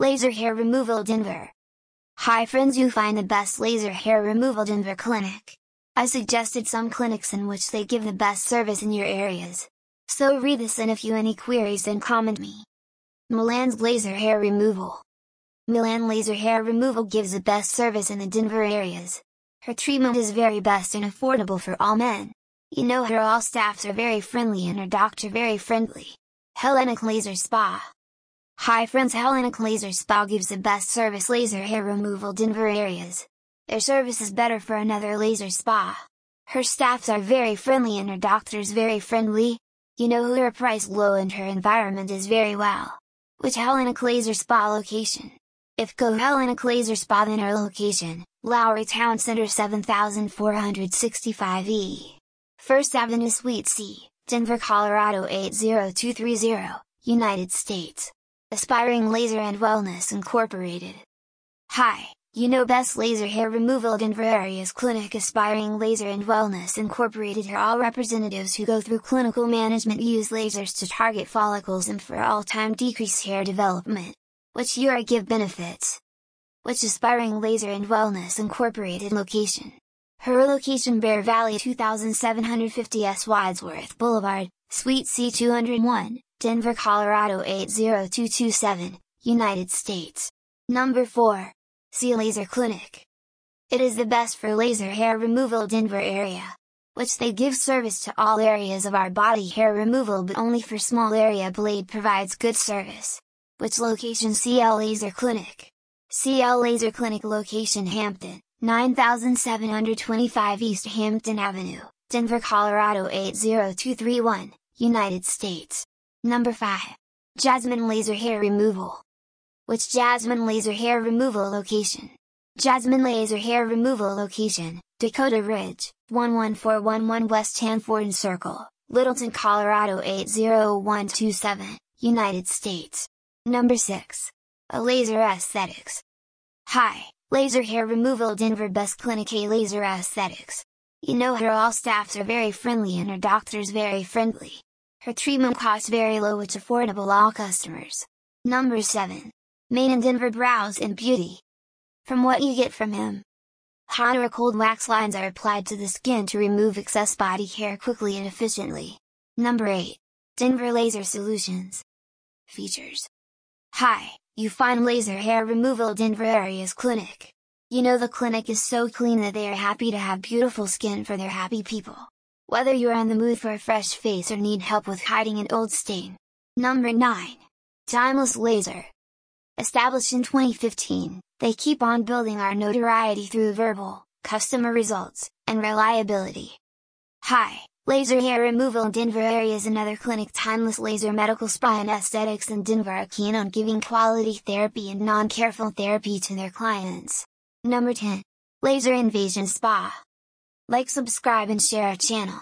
Laser Hair Removal Denver. Hi friends you find the best laser hair removal Denver clinic. I suggested some clinics in which they give the best service in your areas. So read this and if you any queries then comment me. Milan's Laser Hair Removal. Milan Laser Hair Removal gives the best service in the Denver areas. Her treatment is very best and affordable for all men. You know her all staffs are very friendly and her doctor very friendly. Hellenic Laser Spa. Hi friends Hellenic Laser Spa gives the best service laser hair removal Denver areas. Their service is better for another laser spa. Her staffs are very friendly and her doctors very friendly. You know her price low and her environment is very well. Which Hellenic Laser Spa location? If go Hellenic Laser Spa then our location, Lowry Town Center 7465E. First Avenue Suite C, Denver, Colorado 80230, United States. Aspiring Laser and Wellness Incorporated. Hi, you know Best Laser Hair Removal Denver Areas Clinic Aspiring Laser and Wellness Incorporated are all representatives who go through clinical management use lasers to target follicles and for all time decrease hair development. Which you are give benefits. Which Aspiring Laser and Wellness Incorporated location. Her location Bear Valley 2750 S Wadsworth Boulevard, Suite C201, Denver, Colorado 80227, United States. Number 4. C Laser Clinic. It is the best for laser hair removal Denver area. Which they give service to all areas of our body hair removal but only for small area blade provides good service. Which location CL Laser Clinic? CL Laser Clinic location Hampton, 9725 East Hampton Avenue, Denver, Colorado 80231, United States. Number 5. Jasmine Laser Hair Removal. Which Jasmine Laser Hair Removal location? Jasmine Laser Hair Removal location, Dakota Ridge, 11411 West Hanford Circle, Littleton, Colorado 80127, United States. Number 6. A Laser Aesthetics. Hi, Laser Hair Removal Denver Best Clinic A Laser Aesthetics. You know her all staffs are very friendly and her doctors very friendly. Her treatment costs very low which affordable all customers. Number 7. Main and Denver Brows and Beauty. From what you get from him. Hot or cold wax lines are applied to the skin to remove excess body hair quickly and efficiently. Number 8. Denver Laser Solutions. Features. Hi, you find laser hair removal Denver Areas Clinic. You know the clinic is so clean that they are happy to have beautiful skin for their happy people. Whether you're in the mood for a fresh face or need help with hiding an old stain. Number 9. Timeless Laser. Established in 2015, they keep on building our notoriety through verbal, customer results, and reliability. Hi, Laser Hair Removal in Denver area is another clinic Timeless Laser Medical Spa and Aesthetics in Denver are keen on giving quality therapy and non-careful therapy to their clients. Number 10. Laser Invasion Spa like subscribe and share our channel.